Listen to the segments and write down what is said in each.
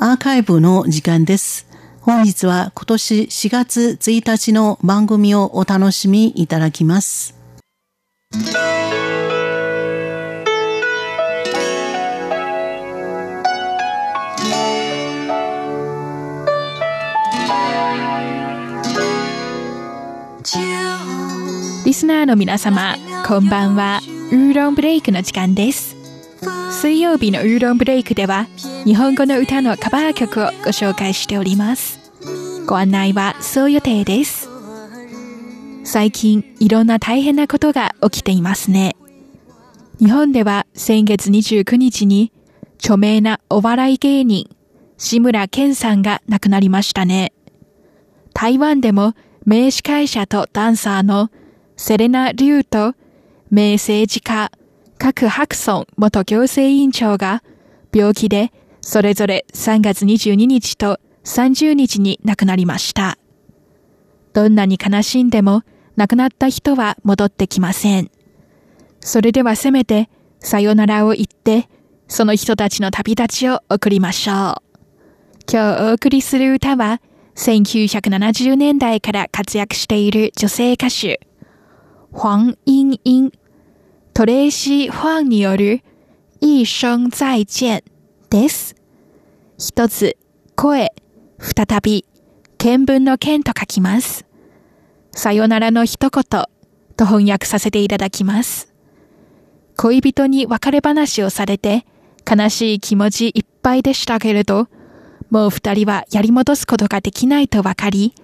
アーカイブの時間です。本日は今年4月1日の番組をお楽しみいただきます。リスナーの皆様、こんばんは。ウーロンブレイクの時間です。水曜日のウーロンブレイクでは、日本語の歌のカバー曲をご紹介しております。ご案内はそう予定です。最近、いろんな大変なことが起きていますね。日本では先月29日に、著名なお笑い芸人、志村けんさんが亡くなりましたね。台湾でも名司会者とダンサーのセレナ・リュウと名政治家、各白村元行政委員長が病気でそれぞれ3月22日と30日に亡くなりました。どんなに悲しんでも亡くなった人は戻ってきません。それではせめてさよならを言ってその人たちの旅立ちを送りましょう。今日お送りする歌は1970年代から活躍している女性歌手黄莺莺、トレーシー・ファンによる一生再见です。一つ、声、再び、見聞の剣と書きます。さよならの一言と翻訳させていただきます。恋人に別れ話をされて悲しい気持ちいっぱいでしたけれど、もう二人はやり戻すことができないと分かり、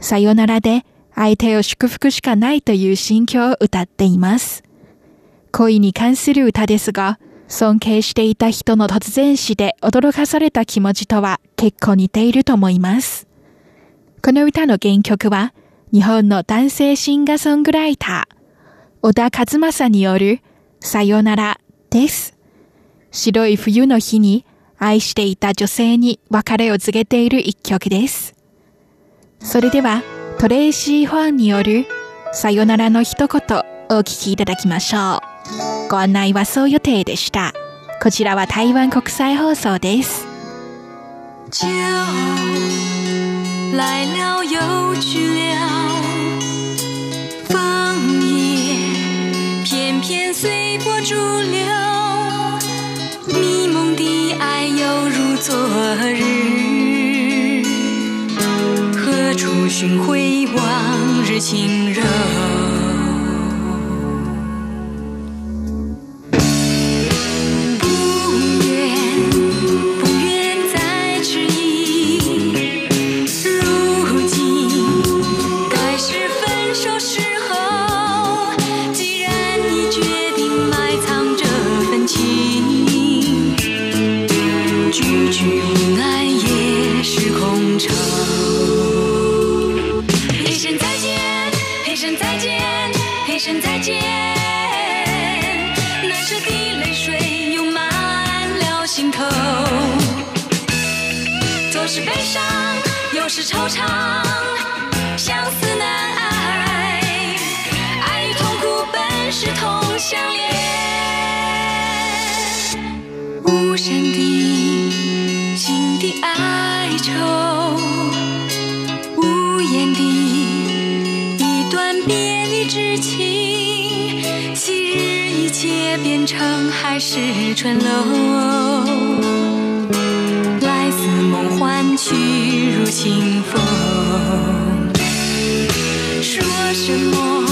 さよならで相手を祝福しかないという心境を歌っています。恋に関する歌ですが、尊敬していた人の突然死で驚かされた気持ちとは結構似ていると思います。この歌の原曲は、日本の男性シンガーソングライター、小田和正によるさよならです。白い冬の日に愛していた女性に別れを告げている一曲です。それでは、トレイシー・ファンによるさよならの一言お聞きいただきましょう。ご案内はそう予定でした。こちらは台湾国際放送です。就来了又去了，枫叶片片随波逐流，迷蒙的爱犹如昨日。处寻回往日轻柔？是惆怅，相思难挨，爱与痛苦本是同相连。无声的心的哀愁，无言的一段别离之情，昔日一切变成海市蜃楼。来似梦幻去如清风，说什么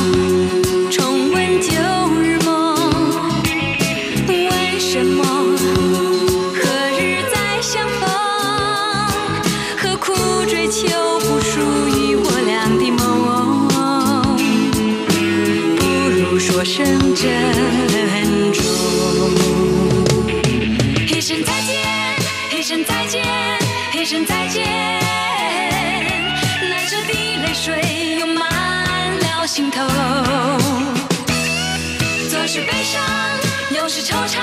声珍重，一声再见，一声再见。一声再见，难舍的泪水涌满了心头。总是悲伤，又是惆怅。